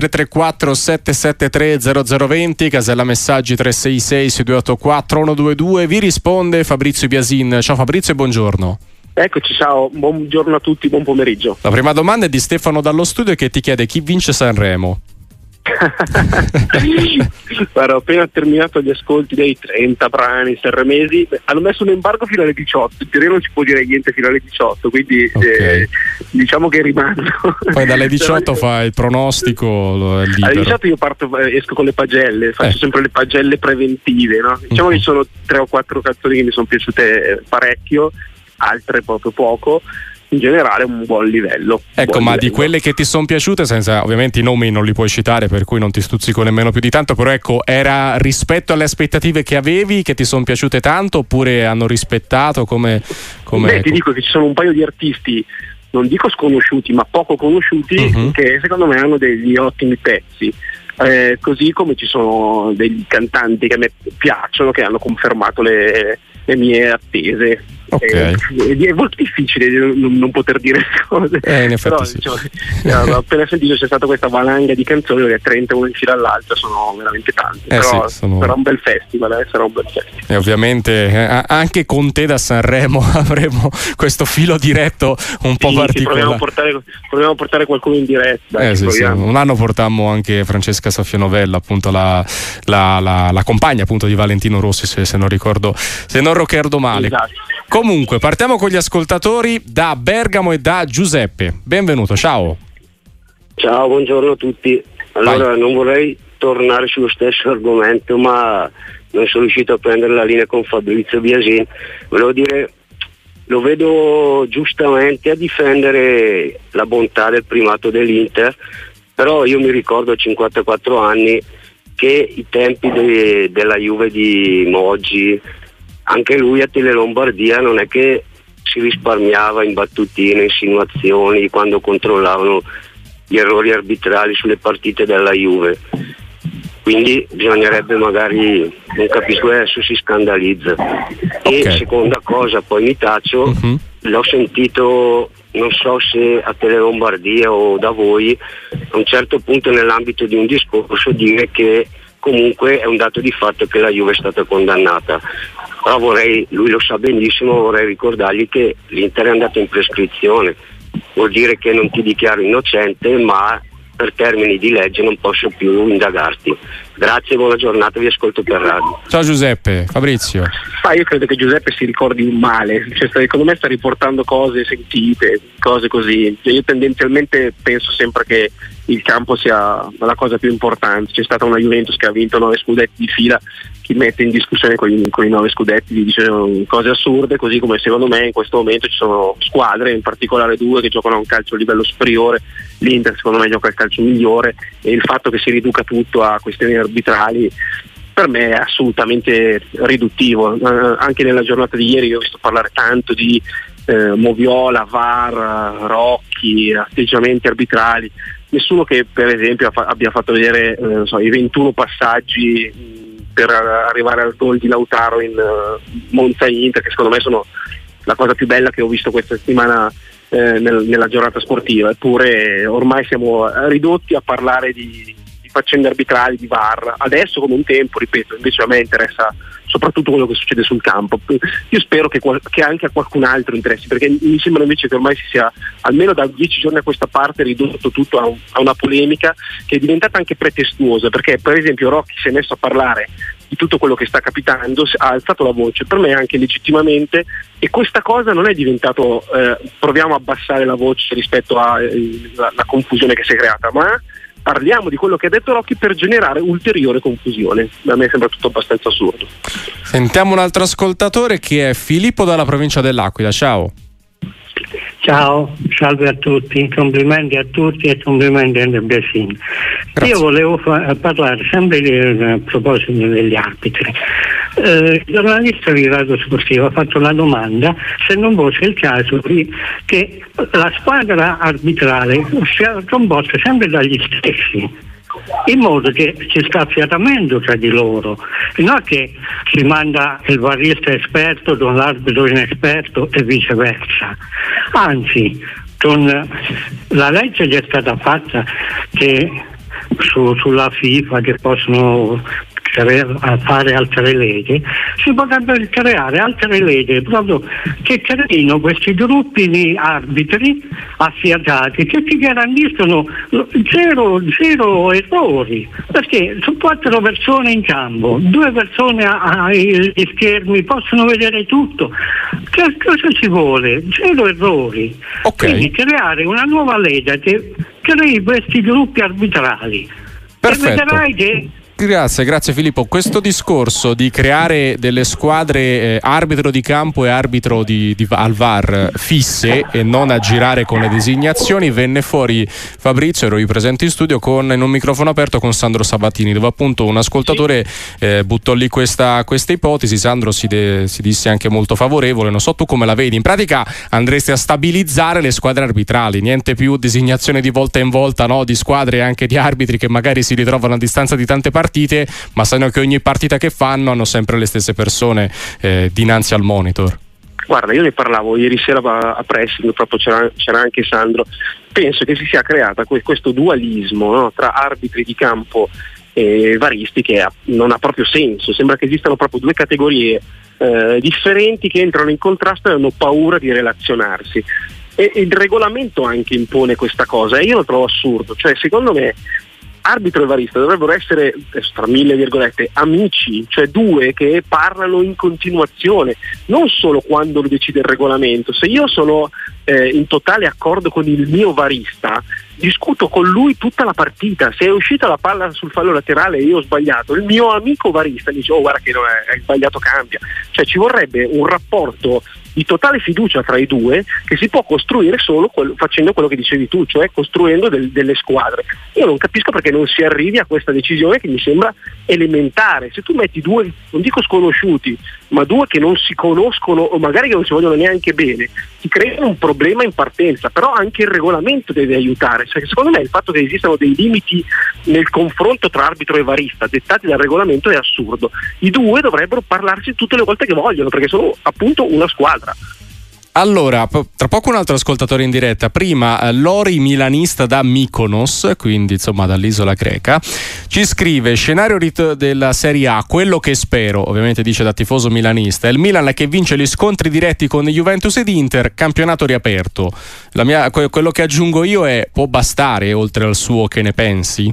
334 773 0020, casella messaggi 366 6284 122. Vi risponde Fabrizio Biasin. Ciao Fabrizio e buongiorno. Eccoci, ciao, buongiorno a tutti, buon pomeriggio. La prima domanda è di Stefano dallo studio che ti chiede chi vince Sanremo. Guarda, ho appena terminato gli ascolti dei 30 brani serremesi, hanno messo un embargo fino alle 18, in teoria non si può dire niente fino alle 18, quindi okay. eh, diciamo che rimando. Poi dalle 18 fai il pronostico, alle 18 io parto, eh, esco con le pagelle, faccio eh. sempre le pagelle preventive, no? diciamo uh-huh. che ci sono tre o quattro canzoni che mi sono piaciute parecchio, altre proprio poco in generale un buon livello. Ecco, buon ma livello. di quelle che ti sono piaciute, senza ovviamente i nomi non li puoi citare, per cui non ti stuzzico nemmeno più di tanto, però ecco, era rispetto alle aspettative che avevi, che ti sono piaciute tanto, oppure hanno rispettato come... come Beh, ti dico che ci sono un paio di artisti non dico sconosciuti, ma poco conosciuti, uh-huh. che secondo me hanno degli ottimi pezzi. Eh, così come ci sono degli cantanti che a me piacciono, che hanno confermato le, le mie attese. Okay. Eh, è molto difficile non, non poter dire cose. Eh, in Però, sì. diciamo, appena sentito c'è stata questa valanga di canzoni, che 30 uno in fila all'altro sono veramente tanti. Eh, però sì, sono... sarà un bel festival, eh, sarà un bel festival. E ovviamente eh, anche con te da Sanremo avremo questo filo diretto un po' sì, particolare. Proviamo a, portare, proviamo a portare qualcuno in diretta. Sì, un anno portammo anche Francesca Soffianovella, appunto la, la, la, la compagna appunto di Valentino Rossi, se, se non ricordo, se non ricordo male. Esatto. Comunque, partiamo con gli ascoltatori da Bergamo e da Giuseppe. Benvenuto, ciao. Ciao, buongiorno a tutti. Allora, Vai. non vorrei tornare sullo stesso argomento, ma non sono riuscito a prendere la linea con Fabrizio Biasin. Volevo dire, lo vedo giustamente a difendere la bontà del primato dell'Inter, però io mi ricordo a 54 anni che i tempi de- della Juve di Moggi, anche lui a Tele Lombardia non è che si risparmiava in battutine, insinuazioni quando controllavano gli errori arbitrali sulle partite della Juve. Quindi bisognerebbe magari, non capisco adesso si scandalizza. Okay. E seconda cosa, poi mi taccio, uh-huh. l'ho sentito, non so se a Tele Lombardia o da voi, a un certo punto nell'ambito di un discorso dire che comunque è un dato di fatto che la Juve è stata condannata. Però vorrei, lui lo sa benissimo, vorrei ricordargli che l'Inter è andato in prescrizione, vuol dire che non ti dichiaro innocente, ma per termini di legge non posso più indagarti. Grazie, buona giornata, vi ascolto per radio. Ciao Giuseppe, Fabrizio. Ah, io credo che Giuseppe si ricordi un male, cioè, secondo me sta riportando cose sentite, cose così. Cioè, io tendenzialmente penso sempre che il campo sia la cosa più importante. C'è stata una Juventus che ha vinto nove scudetti di fila, chi mette in discussione con i, nove scudetti dice cose assurde, così come secondo me in questo momento ci sono squadre, in particolare due, che giocano a un calcio a livello superiore. L'Inter secondo me gioca il calcio migliore e il fatto che si riduca tutto a questioni arbitrali per me è assolutamente riduttivo. Eh, anche nella giornata di ieri io ho visto parlare tanto di eh, Moviola, VAR, Rocchi, atteggiamenti arbitrali nessuno che per esempio abbia fatto vedere eh, so, i 21 passaggi per arrivare al gol di Lautaro in uh, Monza Inter che secondo me sono la cosa più bella che ho visto questa settimana eh, nel, nella giornata sportiva. Eppure ormai siamo ridotti a parlare di, di faccende arbitrali, di VAR. Adesso come un tempo, ripeto, invece a me interessa soprattutto quello che succede sul campo. Io spero che, che, anche a qualcun altro interessi, perché mi sembra invece che ormai si sia, almeno da dieci giorni a questa parte, ridotto tutto a, un, a una polemica che è diventata anche pretestuosa, perché per esempio Rocchi si è messo a parlare di tutto quello che sta capitando, ha alzato la voce, per me anche legittimamente, e questa cosa non è diventato eh, proviamo a abbassare la voce rispetto alla eh, confusione che si è creata, ma parliamo di quello che ha detto Rocchi per generare ulteriore confusione. A me sembra tutto abbastanza assurdo. Sentiamo un altro ascoltatore che è Filippo dalla provincia dell'Aquila. Ciao. Ciao, salve a tutti, complimenti a tutti e complimenti a Bessin. Io volevo fa- parlare sempre di, a proposito degli arbitri. Eh, il giornalista di Radio Sportivo ha fatto la domanda se non fosse il caso che la squadra arbitrale sia composta sempre dagli stessi in modo che ci sta affiatamento tra di loro, non che si manda il barista esperto con l'arbitro inesperto e viceversa. Anzi, con la legge che è stata fatta che su, sulla FIFA che possono fare altre leggi, si potrebbero creare altre leggi proprio che creino questi gruppi di arbitri affiatati che ti garantiscono zero, zero errori, perché su quattro persone in campo, due persone ai schermi possono vedere tutto. Che cosa ci vuole? Zero errori. Okay. Quindi creare una nuova legge che crei questi gruppi arbitrali. Perfetto. E vedrai che Grazie, grazie Filippo. Questo discorso di creare delle squadre eh, arbitro di campo e arbitro di, di, al VAR fisse e non a girare con le designazioni venne fuori Fabrizio, ero io presente in studio con, in un microfono aperto con Sandro Sabatini dove appunto un ascoltatore eh, buttò lì questa, questa, ipotesi, Sandro si, de, si disse anche molto favorevole, non so tu come la vedi, in pratica andresti a stabilizzare le squadre arbitrali, niente più designazione di volta in volta no? di squadre e anche di arbitri che magari si ritrovano a distanza di tante partite partite, ma sanno che ogni partita che fanno hanno sempre le stesse persone eh, dinanzi al monitor. Guarda, io ne parlavo ieri sera a pressing, proprio c'era, c'era anche Sandro. Penso che si sia creata questo dualismo no, tra arbitri di campo e varisti che non ha proprio senso. Sembra che esistano proprio due categorie eh, differenti che entrano in contrasto e hanno paura di relazionarsi. E il regolamento anche impone questa cosa e io lo trovo assurdo. Cioè, secondo me arbitro e varista dovrebbero essere, tra mille virgolette, amici, cioè due che parlano in continuazione, non solo quando lo decide il regolamento. Se io sono eh, in totale accordo con il mio varista, discuto con lui tutta la partita. Se è uscita la palla sul fallo laterale e io ho sbagliato, il mio amico varista dice: Oh, guarda che non è, è sbagliato, cambia. Cioè ci vorrebbe un rapporto di totale fiducia tra i due che si può costruire solo quello, facendo quello che dicevi tu, cioè costruendo del, delle squadre. Io non capisco perché non si arrivi a questa decisione che mi sembra elementare. Se tu metti due, non dico sconosciuti, ma due che non si conoscono o magari che non si vogliono neanche bene, ti creano un problema in partenza, però anche il regolamento deve aiutare. Cioè, secondo me il fatto che esistano dei limiti nel confronto tra arbitro e varista dettati dal regolamento è assurdo. I due dovrebbero parlarsi tutte le volte che vogliono, perché sono appunto una squadra. Allora, tra poco un altro ascoltatore in diretta. Prima eh, Lori Milanista da Mykonos, quindi insomma dall'isola greca, ci scrive scenario rit- della Serie A, quello che spero, ovviamente dice da tifoso milanista, è il Milan che vince gli scontri diretti con Juventus ed Inter, campionato riaperto. Mia, quello che aggiungo io è può bastare oltre al suo che ne pensi?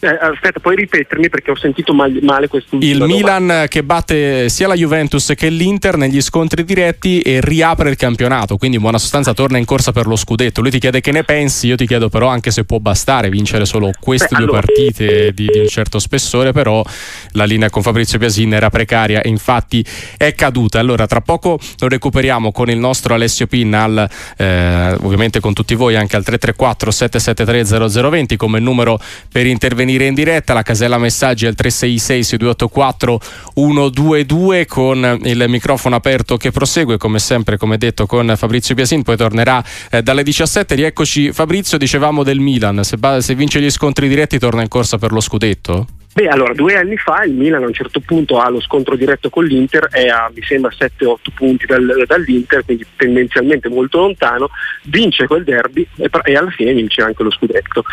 Eh, aspetta, puoi ripetermi perché ho sentito mal- male questo. Il Milan domanda. che batte sia la Juventus che l'Inter negli scontri diretti e riapre il campionato, quindi in buona sostanza torna in corsa per lo scudetto. Lui ti chiede che ne pensi, io ti chiedo però anche se può bastare vincere solo queste Beh, due allora. partite di, di, un certo spessore, però la linea con Fabrizio Piasin era precaria e infatti è caduta. Allora, tra poco lo recuperiamo con il nostro Alessio Pinna, eh, ovviamente con tutti voi anche al 334 773 0020 come numero per intervenire venire in diretta. La casella messaggi è il 366 6284 122 con il microfono aperto che prosegue come sempre, come detto, con Fabrizio Piasin. Poi tornerà eh, dalle 17. Rieccoci Fabrizio, dicevamo del Milan. Se, se vince gli scontri diretti torna in corsa per lo scudetto? Beh, allora, due anni fa il Milan a un certo punto ha lo scontro diretto con l'Inter e ha, mi sembra, 7-8 punti dal, dall'Inter, quindi tendenzialmente molto lontano, vince quel derby e, e, alla fine vince anche lo scudetto.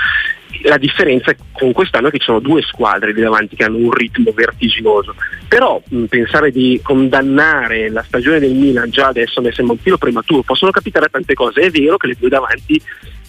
La differenza con quest'anno è che ci sono due squadre lì davanti che hanno un ritmo vertiginoso, però mh, pensare di condannare la stagione del Milan già adesso mi sembra un filo prematuro, possono capitare tante cose, è vero che le due davanti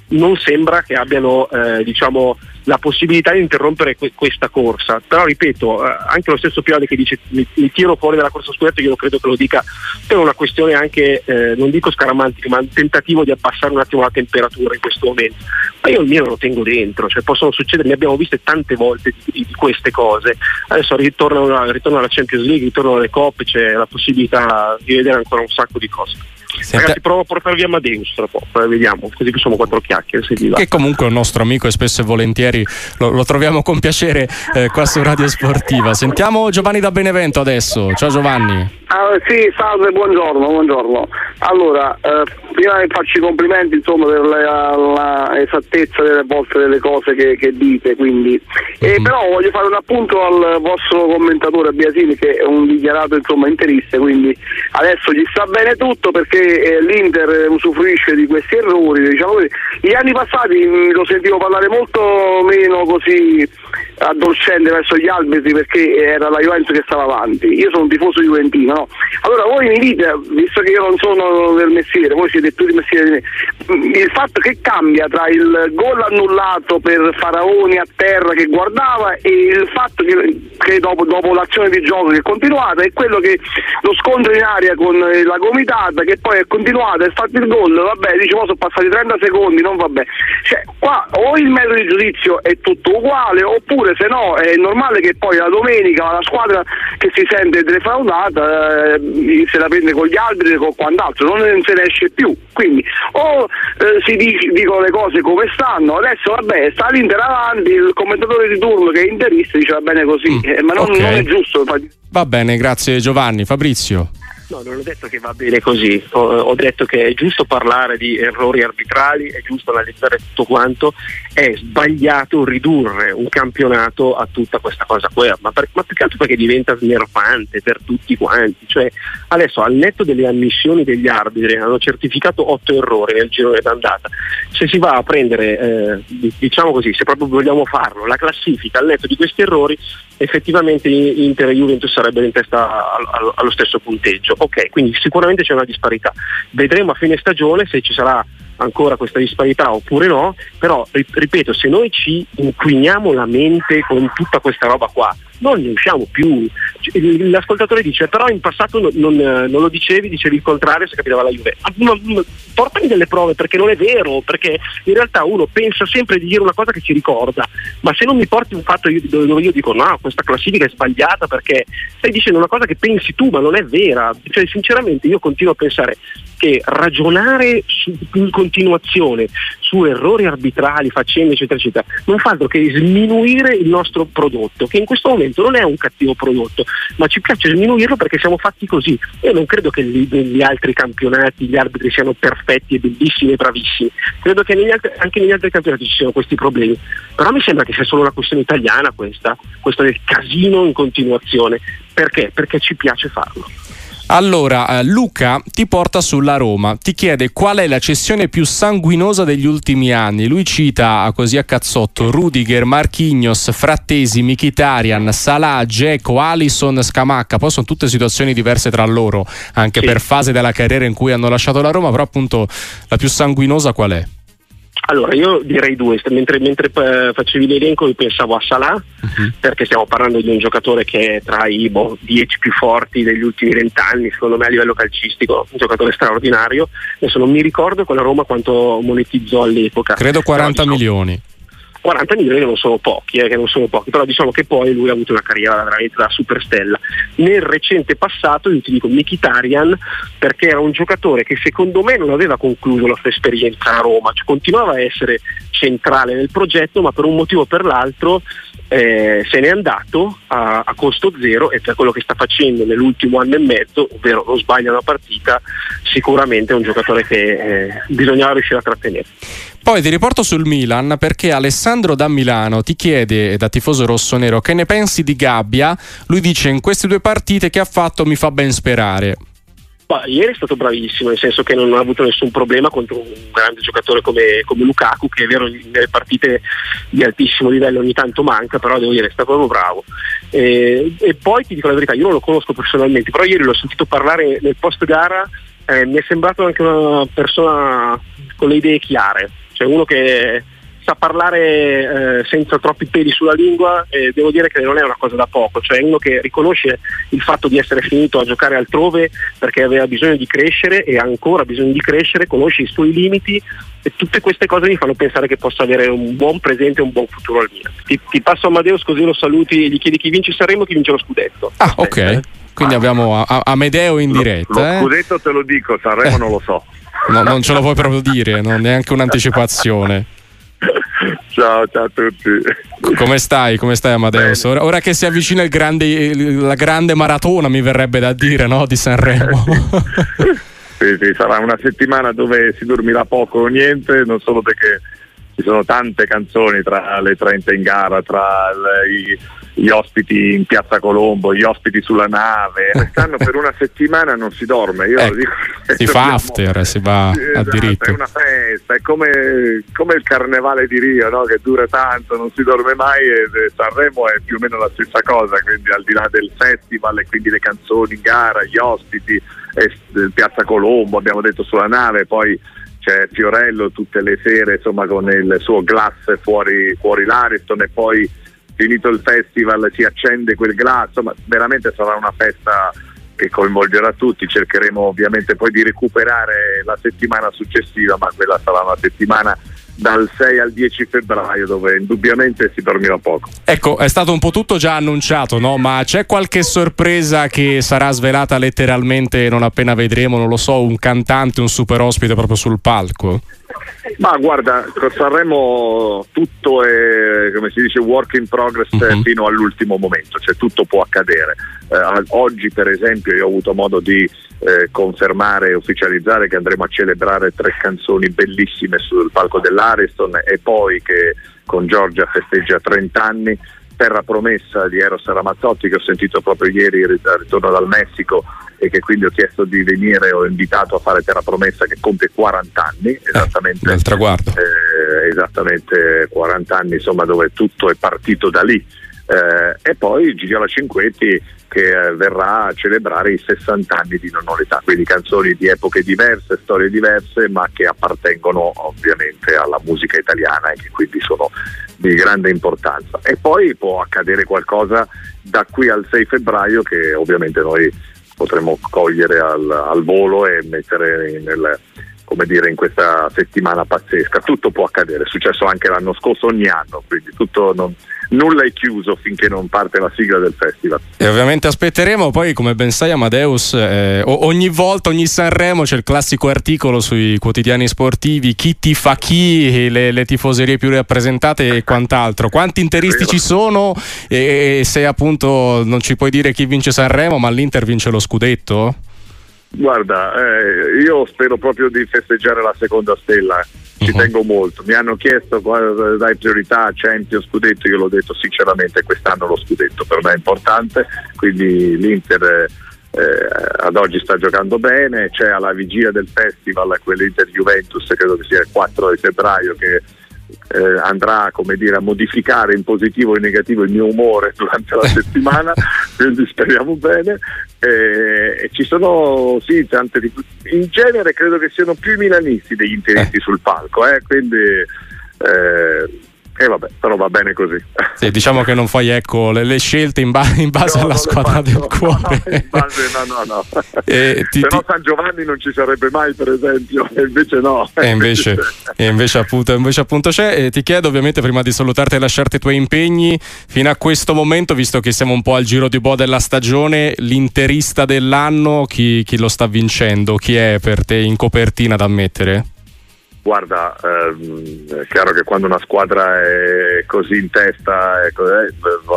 non sembra che abbiano eh, diciamo, la possibilità di interrompere que- questa corsa. Però ripeto, eh, anche lo stesso Pioli che dice mi, mi, tiro fuori dalla corsa scudetto, io credo che lo dica per una questione anche, eh, non dico scaramantica, ma un tentativo di abbassare un attimo la temperatura in questo momento. Ma io il mio lo tengo dentro, cioè possono succedere, ne abbiamo viste tante volte di, di queste cose. Adesso ritornano, ritorno alla Champions League, ritorno alle coppe, c'è la possibilità di vedere ancora un sacco di cose. Senta... Ragazzi, provo a portarvi Amadeus tra poco, eh, vediamo, così facciamo quattro chiacchiere. Che comunque è un nostro amico e spesso e volentieri lo, lo troviamo con piacere eh, qua su Radio Sportiva. Sentiamo Giovanni da Benevento adesso. Ciao Giovanni. Ah, sì, salve, buongiorno, buongiorno. Allora, eh, prima di farci i complimenti insomma, per la, la, esattezza delle volte delle cose che, che dite, quindi. Mm-hmm. Eh, però voglio fare un appunto al vostro commentatore Biasini che è un dichiarato insomma interista, quindi adesso gli sta bene tutto perché eh, l'Inter usufruisce di questi errori, diciamo. Gli anni passati mh, lo sentivo parlare molto meno così addolcente verso gli arbitri perché era la Juventus che stava avanti. Io sono un tifoso juventino, no? Allora voi mi dite, visto che io non sono del mestiere, voi siete più di mestiere di me, il fatto che cambia tra il gol annullato per Faraoni a terra che guardava e il fatto che, che dopo, dopo, l'azione di gioco che è continuata è quello che lo scontro in aria con la gomitata che poi è continuata, è fatto il gol, vabbè, dice sono passati 30 secondi, non vabbè. Cioè, qua o il metodo di giudizio è tutto uguale oppure se no è normale che poi la domenica la squadra che si sente defraudata eh, se la prende con gli altri e con quant'altro, non se ne esce più. Quindi o eh, si dic- dicono le cose come stanno, adesso vabbè sta l'Inter avanti, il commentatore di turno che è interista dice va bene così, mm, eh, ma non, okay. non è giusto. Va bene, grazie Giovanni. Fabrizio. No, non ho detto che va bene così, ho, ho, detto che è giusto parlare di errori arbitrali, è giusto analizzare tutto quanto, è sbagliato ridurre un campionato a tutta questa cosa qua, ma, per, ma più che altro perché diventa snervante per tutti quanti, cioè adesso al netto delle ammissioni degli arbitri hanno certificato otto errori nel girone d'andata, se si va a prendere, eh, diciamo così, se proprio vogliamo farlo, la classifica al netto di questi errori, effettivamente Inter e Juventus sarebbero in testa allo stesso punteggio ok, quindi sicuramente c'è una disparità. Vedremo a fine stagione se ci sarà ancora questa disparità oppure no, però ripeto, se noi ci inquiniamo la mente con tutta questa roba qua, non ne usciamo più. Cioè, l'ascoltatore dice, però in passato non, non, non lo dicevi, dicevi il contrario se capitava la Juve. Ma, portami delle prove perché non è vero, perché in realtà uno pensa sempre di dire una cosa che ci ricorda, ma se non mi porti un fatto dove io dico no, questa classifica è sbagliata perché stai dicendo una cosa che pensi tu ma non è vera, cioè sinceramente io continuo a pensare che ragionare su, in continuazione su errori arbitrali, faccende eccetera eccetera, non fa altro che sminuire il nostro prodotto, che in questo momento non è un cattivo prodotto, ma ci piace sminuirlo perché siamo fatti così. Io non credo che negli altri campionati gli arbitri siano perfetti e bellissimi e bravissimi, credo che negli altri, anche negli altri campionati ci siano questi problemi, però mi sembra che sia solo una questione italiana questa, questo del casino in continuazione. Perché? Perché ci piace farlo. Allora, eh, Luca ti porta sulla Roma, ti chiede qual è la cessione più sanguinosa degli ultimi anni. Lui cita così a cazzotto Rudiger, Marchignos, Frattesi, Michitarian, Salah, Geco, Alison, Scamacca. Poi sono tutte situazioni diverse tra loro, anche sì. per fase della carriera in cui hanno lasciato la Roma, però appunto la più sanguinosa qual è? Allora, io direi due, mentre, mentre eh, facevi l'elenco io pensavo a Salah, uh-huh. perché stiamo parlando di un giocatore che è tra i boh, 10 più forti degli ultimi vent'anni, secondo me a livello calcistico, un giocatore straordinario. Adesso non mi ricordo con la Roma quanto monetizzò all'epoca. Credo 40 Però, diciamo, milioni. 40 milioni che non sono pochi, eh, che non sono pochi, però diciamo che poi lui ha avuto una carriera veramente da superstella. Nel recente passato io ti dico Mkhitaryan perché era un giocatore che secondo me non aveva concluso la sua esperienza a Roma, cioè, continuava a essere centrale nel progetto, ma per un motivo o per l'altro eh, se n'è andato a, a, costo zero e per quello che sta facendo nell'ultimo anno e mezzo, ovvero non sbaglia una partita, sicuramente è un giocatore che eh, bisognava riuscire a trattenere. Poi ti riporto sul Milan perché Alessandro da Milano ti chiede, da tifoso rossonero, che ne pensi di Gabbia? Lui dice in queste due partite che ha fatto mi fa ben sperare. Bah, ieri è stato bravissimo, nel senso che non ha avuto nessun problema contro un grande giocatore come, come Lukaku, che è vero nelle partite di altissimo livello ogni tanto manca, però devo dire è stato proprio bravo. E, e poi ti dico la verità, io non lo conosco personalmente, però ieri l'ho sentito parlare nel post gara, eh, mi è sembrato anche una persona con le idee chiare cioè uno che sa parlare eh, senza troppi peli sulla lingua e devo dire che non è una cosa da poco, cioè uno che riconosce il fatto di essere finito a giocare altrove perché aveva bisogno di crescere e ha ancora bisogno di crescere, conosce i suoi limiti e tutte queste cose mi fanno pensare che possa avere un buon presente e un buon futuro al Milan. Ti, ti passo Amadeus così lo saluti e gli chiedi chi vince Sanremo e chi vince lo scudetto. Ah, ok. Eh? Quindi ah. abbiamo Amedeo in diretta. Lo, lo eh? scudetto te lo dico, Sanremo eh. non lo so. No, non ce lo puoi proprio dire, non neanche un'anticipazione. Ciao, ciao a tutti. Come stai? Come stai Amadeus? Ora, ora, che si avvicina grande, la grande maratona, mi verrebbe da dire, no? Di Sanremo. sì, sì, sarà una settimana dove si dormirà poco o niente, non solo perché ci sono tante canzoni tra le 30 in gara, tra le, i, gli ospiti in Piazza Colombo, gli ospiti sulla nave. Quest'anno per una settimana non si dorme. Io eh, dico, si fa after, si va sì, a esatto, diritto. È una festa, è come, come il carnevale di Rio no? che dura tanto, non si dorme mai e Sanremo è più o meno la stessa cosa, quindi al di là del festival e quindi le canzoni in gara, gli ospiti, Piazza Colombo, abbiamo detto sulla nave, poi c'è Fiorello tutte le sere insomma, con il suo glass fuori, fuori l'Ariston e poi finito il festival si accende quel glass, insomma veramente sarà una festa che coinvolgerà tutti, cercheremo ovviamente poi di recuperare la settimana successiva, ma quella sarà una settimana dal 6 al 10 febbraio dove indubbiamente si dormirà poco. Ecco, è stato un po' tutto già annunciato, no? Ma c'è qualche sorpresa che sarà svelata letteralmente non appena vedremo, non lo so, un cantante, un super ospite proprio sul palco? Ma guarda, con Sanremo tutto è, come si dice, work in progress uh-huh. fino all'ultimo momento, cioè tutto può accadere. Eh, oggi per esempio io ho avuto modo di eh, confermare e ufficializzare che andremo a celebrare tre canzoni bellissime sul palco dell'Ariston e poi che con Giorgia festeggia 30 anni Terra Promessa di Eros Ramazzotti che ho sentito proprio ieri al ritorno dal Messico e che quindi ho chiesto di venire, ho invitato a fare Terra Promessa che compie 40 anni, eh, esattamente, eh, traguardo. Eh, esattamente 40 anni insomma dove tutto è partito da lì. Eh, e poi Gigiola Cinquetti che eh, verrà a celebrare i 60 anni di non età, quindi canzoni di epoche diverse, storie diverse, ma che appartengono ovviamente alla musica italiana e che quindi sono di grande importanza. E poi può accadere qualcosa da qui al 6 febbraio che ovviamente noi potremo cogliere al, al volo e mettere nel, come dire, in questa settimana pazzesca. Tutto può accadere, è successo anche l'anno scorso, ogni anno, quindi non, nulla è chiuso finché non parte la sigla del festival. E ovviamente aspetteremo, poi come ben sai Amadeus, eh, ogni volta, ogni Sanremo c'è il classico articolo sui quotidiani sportivi, chi ti fa chi, le, le tifoserie più rappresentate e quant'altro. Quanti interisti ci sono e, e se appunto non ci puoi dire chi vince Sanremo, ma l'Inter vince lo scudetto? Guarda, eh, io spero proprio di festeggiare la seconda stella ci uh-huh. tengo molto. Mi hanno chiesto dai priorità a Champions, Scudetto, io l'ho detto sinceramente quest'anno lo Scudetto per me è importante, quindi l'Inter eh, ad oggi sta giocando bene, c'è alla vigilia del festival quell'Inter Juventus, credo che sia il 4 di febbraio che eh, andrà dire, a modificare in positivo o in negativo il mio umore durante la settimana, quindi speriamo bene. Eh, e ci sono sì, tante di in genere credo che siano più i milanisti degli interisti eh. sul palco, eh, quindi eh, e eh vabbè, però va bene così. Sì, diciamo che non fai ecco, le, le scelte in, ba- in base no, alla squadra del cuore. No, base, no, no, no. E ti, Se no San Giovanni non ci sarebbe mai, per esempio, e invece no. E invece, e invece, appunto, invece appunto, c'è. E ti chiedo ovviamente prima di salutarti e lasciarti i tuoi impegni, fino a questo momento, visto che siamo un po' al giro di boa della stagione, l'interista dell'anno, chi, chi lo sta vincendo? Chi è per te in copertina da mettere? Guarda, ehm, è chiaro che quando una squadra è così in testa eh,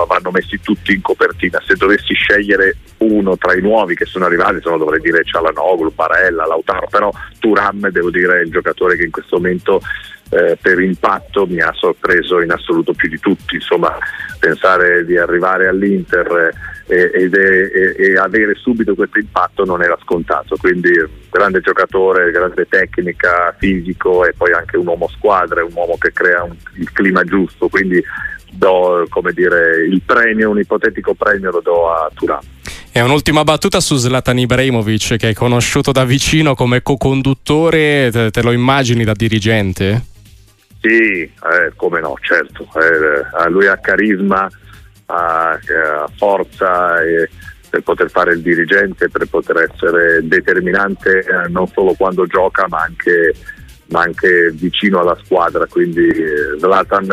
vanno messi tutti in copertina. Se dovessi scegliere uno tra i nuovi che sono arrivati, se no dovrei dire Cialanoglu, Barella, Lautaro, però Turam devo dire è il giocatore che in questo momento eh, per impatto mi ha sorpreso in assoluto più di tutti. Insomma, pensare di arrivare all'Inter eh, ed è, e, avere subito questo impatto non era scontato. Quindi grande giocatore, grande tecnica, fisico e poi anche un uomo squadra, un uomo che crea un, il clima giusto. Quindi do dire, il premio, un ipotetico premio lo do a Turan. E un'ultima battuta su Zlatan Ibrahimovic che hai conosciuto da vicino come co-conduttore, te, te lo immagini da dirigente? Sì, eh, come no, certo. Eh, lui ha carisma, ha, ha forza e per poter fare il dirigente, per poter essere determinante eh, non solo quando gioca ma anche, ma anche vicino alla squadra. Quindi eh, Zlatan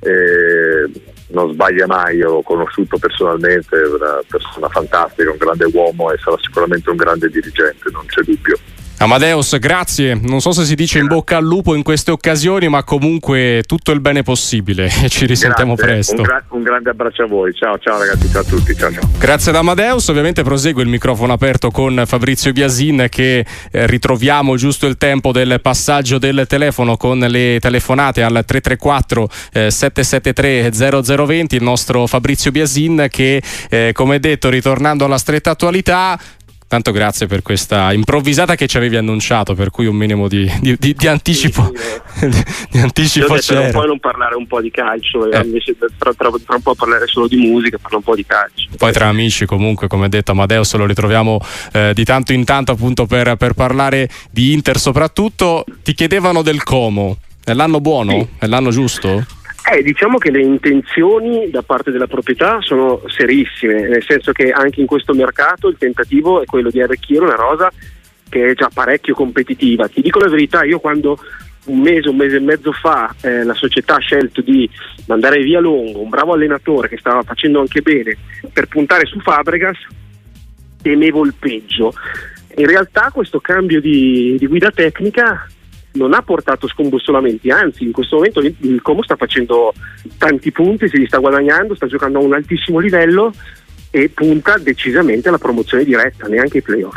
eh, non sbaglia mai, io l'ho conosciuto personalmente, è una persona fantastica, un grande uomo e sarà sicuramente un grande dirigente, non c'è dubbio. Amadeus, grazie. Non so se si dice in bocca al lupo in queste occasioni, ma comunque tutto il bene possibile. Ci risentiamo Grazie. presto. Un, gra- un, grande abbraccio a voi. Ciao, ciao ragazzi, ciao a tutti. Ciao, ciao. Grazie ad Amadeus. Ovviamente prosegue il microfono aperto con Fabrizio Biasin che eh, ritroviamo giusto il tempo del passaggio del telefono con le telefonate al 334 eh, 773 0020. Il nostro Fabrizio Biasin che, eh, come detto, ritornando alla stretta attualità, Tanto grazie per questa improvvisata che ci avevi annunciato, per cui un minimo di, di, di, di anticipo, sì, sì. di anticipo c'era. Poi non parlare un po' di calcio, eh. invece tra, tra, tra, un po' parlare solo di musica, parla un po' di calcio. Poi tra amici comunque, come detto Amadeus, lo ritroviamo eh, di tanto in tanto appunto per, per, parlare di Inter soprattutto. Ti chiedevano del Como, è l'anno buono? Sì. È l'anno giusto? Eh, diciamo che le intenzioni da parte della proprietà sono serissime, nel senso che anche in questo mercato il tentativo è quello di arricchire una rosa che è già parecchio competitiva. Ti dico la verità, io quando un mese, un mese e mezzo fa eh, la società ha scelto di mandare via Longo, un bravo allenatore che stava facendo anche bene, per puntare su Fabregas, temevo il peggio. In realtà questo cambio di, di guida tecnica non ha portato scombussolamenti, anzi in questo momento il Como sta facendo tanti punti, si li sta guadagnando, sta giocando a un altissimo livello e punta decisamente alla promozione diretta, neanche ai playoff.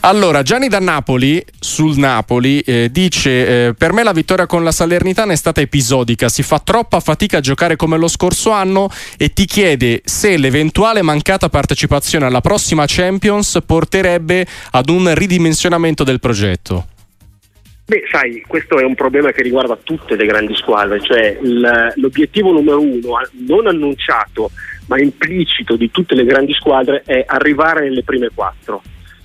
Allora, Gianni da Napoli, sul Napoli, eh, dice: eh, Per me la vittoria con la Salernitana è stata episodica, si fa troppa fatica a giocare come lo scorso anno e ti chiede se l'eventuale mancata partecipazione alla prossima Champions porterebbe ad un ridimensionamento del progetto. Beh, sai, questo è un problema che riguarda tutte le grandi squadre, cioè il, l'obiettivo numero uno, non annunciato ma implicito di tutte le grandi squadre, è arrivare nelle prime quattro.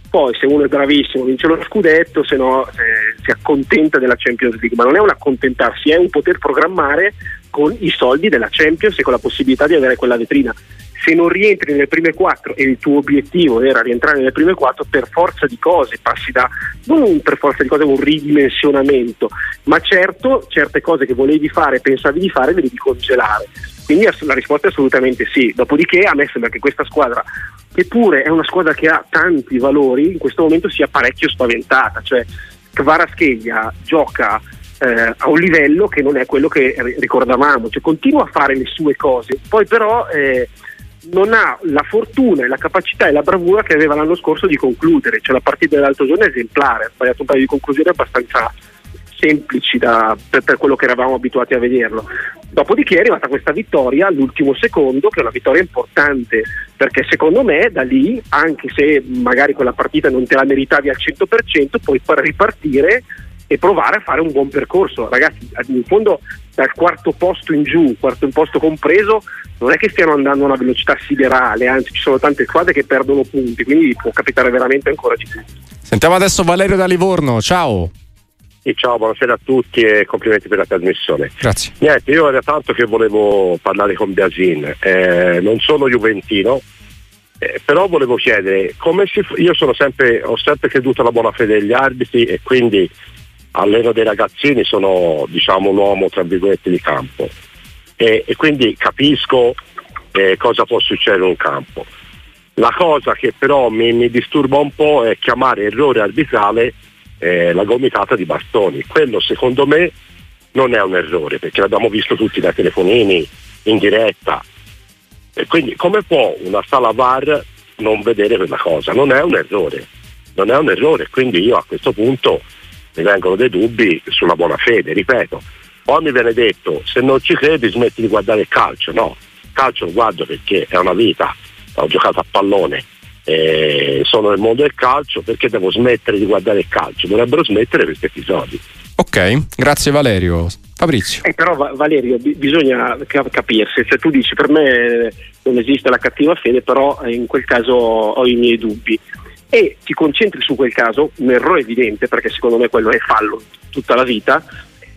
Poi se uno è bravissimo vince lo scudetto, se no eh, si accontenta della Champions League, ma non è un accontentarsi, è un poter programmare con i soldi della Champions e con la possibilità di avere quella vetrina se non rientri nelle prime quattro e il tuo obiettivo era rientrare nelle prime quattro, per forza di cose passi da non per forza di cose un ridimensionamento, ma certo certe cose che volevi fare, pensavi di fare, devi congelare. Quindi la risposta è assolutamente sì. Dopodiché a me sembra che questa squadra, che pure è una squadra che ha tanti valori, in questo momento sia parecchio spaventata. Cioè Kvaratskhelia gioca eh, a un livello che non è quello che ricordavamo, cioè continua a fare le sue cose, poi però eh, non ha la fortuna e la capacità e la bravura che aveva l'anno scorso di concludere, cioè la partita dell'altro giorno è esemplare, ha sbagliato un paio di conclusioni abbastanza semplici da, per, per, quello che eravamo abituati a vederlo. Dopodiché è arrivata questa vittoria all'ultimo secondo, che è una vittoria importante, perché secondo me da lì, anche se magari quella partita non te la meritavi al 100%, puoi far ripartire e provare a fare un buon percorso. Ragazzi, in fondo dal quarto posto in giù, quarto posto compreso, non è che stiano andando a una velocità siderale, anzi ci sono tante squadre che perdono punti, quindi può capitare veramente ancora di più. Sentiamo adesso Valerio da Livorno, ciao. E ciao, buonasera a tutti e complimenti per la trasmissione. Grazie. Niente, io era tanto che volevo parlare con Biasin, eh, non sono juventino, eh, però volevo chiedere, come si, io sempre, ho sempre creduto alla buona fede degli arbitri e quindi alleno dei ragazzini sono diciamo un uomo tra virgolette di campo e, e quindi capisco eh, cosa può succedere in un campo. La cosa che però mi, mi disturba un po' è chiamare errore arbitrale eh, la gomitata di bastoni. Quello secondo me non è un errore perché l'abbiamo visto tutti da telefonini in diretta. E quindi come può una sala VAR non vedere quella cosa? Non è un errore, non è un errore, quindi io a questo punto mi vengono dei dubbi sulla buona fede, ripeto. Poi mi viene detto, se non ci credi smetti di guardare il calcio, no, il calcio lo guardo perché è una vita, ho giocato a pallone, eh, sono nel mondo del calcio, perché devo smettere di guardare il calcio? Dovrebbero smettere questi episodi. Ok, grazie Valerio. Fabrizio. Eh, però Valerio, b- bisogna capirsi, cioè, tu dici per me non esiste la cattiva fede, però in quel caso ho i miei dubbi e ti concentri su quel caso, un errore evidente perché secondo me quello è fallo tutta la vita,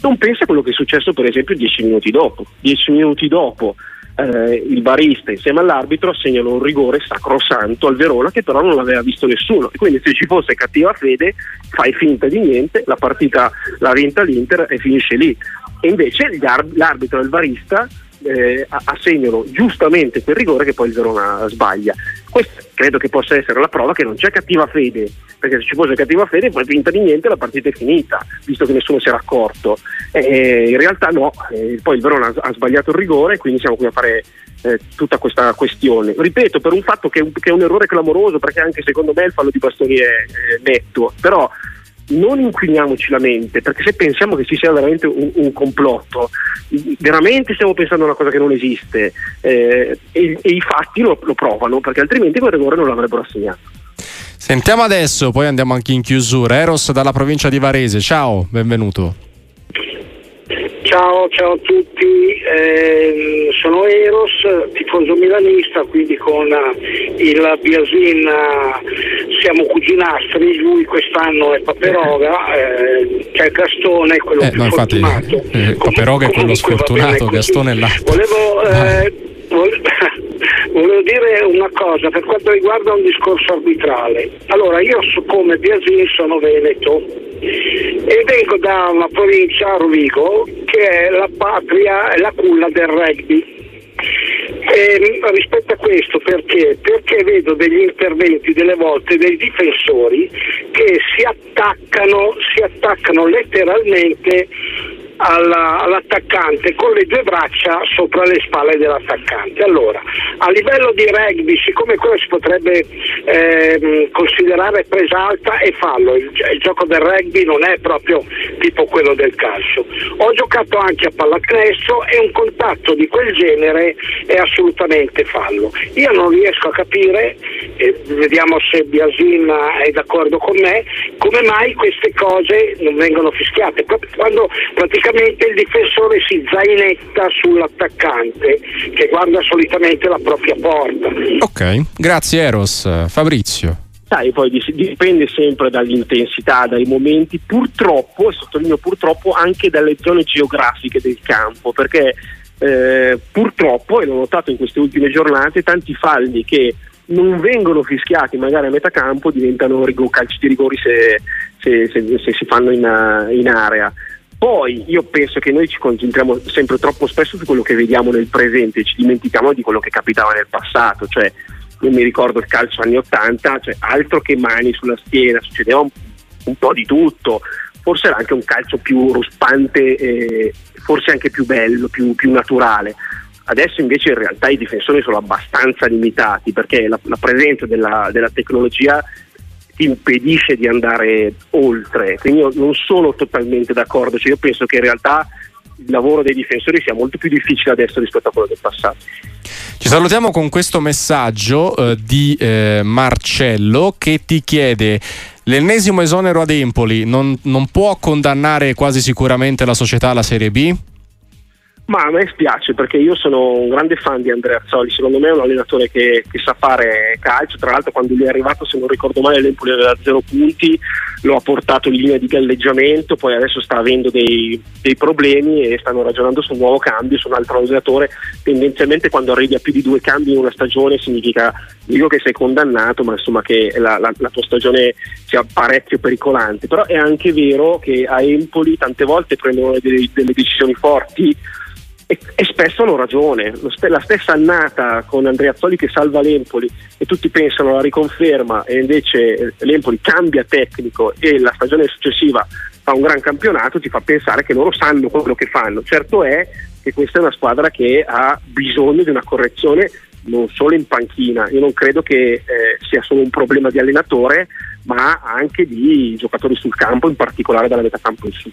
non pensa a quello che è successo per esempio dieci minuti dopo. Dieci minuti dopo eh, il barista insieme all'arbitro segnano un rigore sacrosanto al Verona che però non l'aveva visto nessuno e quindi se ci fosse cattiva fede fai finta di niente, la partita l'ha vinta l'Inter e finisce lì. E invece l'arbitro e il barista eh, assegnano giustamente quel rigore che poi il Verona sbaglia. Questa credo che possa essere la prova che non c'è cattiva fede, perché se ci fosse cattiva fede poi finta di niente la partita è finita, visto che nessuno si era accorto. Eh, in realtà no, eh, poi il Verona ha sbagliato il rigore, quindi siamo qui a fare eh, tutta questa questione. Ripeto, per un fatto che, che, è un errore clamoroso, perché anche secondo me il fallo di Bastoni è netto, però non inquiniamoci la mente, perché se pensiamo che ci sia veramente un, un complotto, veramente stiamo pensando a una cosa che non esiste eh, e, e, i fatti lo, lo provano, perché altrimenti quel rigore non l'avrebbero assegnato. Sentiamo adesso, poi andiamo anche in chiusura. Eros dalla provincia di Varese, ciao, benvenuto. Ciao, ciao a tutti, eh, sono Eros, tifoso milanista, quindi con il Biasin siamo cuginastri, lui quest'anno è Paperoga, eh, c'è Gastone, quello eh, più no, infatti, fortunato. Eh, Paperoga è quello sfortunato, Gastone è l'altro. Volevo, eh, volevo dire una cosa per quanto riguarda un discorso arbitrale. Allora, io come Biasin sono veneto e vengo da una provincia, Rovigo, che è la patria, è la culla del rugby. E rispetto a questo perché? Perché vedo degli interventi delle volte dei difensori che si attaccano, si attaccano letteralmente alla, all'attaccante con le due braccia sopra le spalle dell'attaccante. Allora, a livello di rugby, siccome quello si potrebbe eh, considerare presa alta e fallo, il, il, gioco del rugby non è proprio tipo quello del calcio. Ho giocato anche a pallacanestro e un contatto di quel genere è assolutamente fallo. Io non riesco a capire, eh, vediamo se Biasin è d'accordo con me, come mai queste cose non vengono fischiate. Quando praticamente praticamente il difensore si zainetta sull'attaccante che guarda solitamente la propria porta. Ok, grazie Eros. Fabrizio. Sai, poi dipende sempre dall'intensità, dai momenti, purtroppo, e sottolineo purtroppo, anche dalle zone geografiche del campo, perché eh, purtroppo, e l'ho notato in queste ultime giornate, tanti falli che non vengono fischiati magari a metà campo diventano calci di rigori se, se, se, se si fanno in, in area. Poi io penso che noi ci concentriamo sempre troppo spesso su quello che vediamo nel presente ci dimentichiamo di quello che capitava nel passato, cioè io mi ricordo il calcio anni 80, cioè altro che mani sulla schiena, succedeva un, un po' di tutto, forse era anche un calcio più ruspante, eh, forse anche più bello, più, più, naturale. Adesso invece in realtà i difensori sono abbastanza limitati perché la, la presenza della, della tecnologia ti impedisce di andare oltre. Quindi io non sono totalmente d'accordo, cioè io penso che in realtà il lavoro dei difensori sia molto più difficile adesso rispetto a quello del passato. Ci salutiamo con questo messaggio eh, di eh, Marcello che ti chiede l'ennesimo esonero ad Empoli non, non può condannare quasi sicuramente la società alla Serie B? Ma a me spiace perché io sono un grande fan di Andrea Azzoli, secondo me è un allenatore che, che, sa fare calcio, tra l'altro quando lui è arrivato se non ricordo male l'Empoli aveva zero punti, lo ha portato in linea di galleggiamento, poi adesso sta avendo dei, dei, problemi e stanno ragionando su un nuovo cambio, su un altro allenatore, tendenzialmente quando arrivi a più di due cambi in una stagione significa, dico che sei condannato, ma insomma che la, la, la tua stagione sia parecchio pericolante, però è anche vero che a Empoli tante volte prendono delle, delle decisioni forti e, e, spesso hanno ragione. La stessa annata con Andrea Zoli che salva l'Empoli e tutti pensano alla riconferma e invece l'Empoli cambia tecnico e la stagione successiva fa un gran campionato, ti fa pensare che loro sanno quello che fanno. Certo è che questa è una squadra che ha bisogno di una correzione non solo in panchina. Io non credo che eh, sia solo un problema di allenatore, ma anche di giocatori sul campo, in particolare dalla metà campo in su.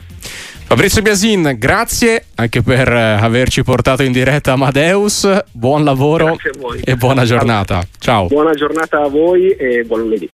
Fabrizio Biasin, grazie anche per eh, averci portato in diretta Amadeus. Buon lavoro e buona giornata. Ciao. Buona giornata a voi e buon lunedì.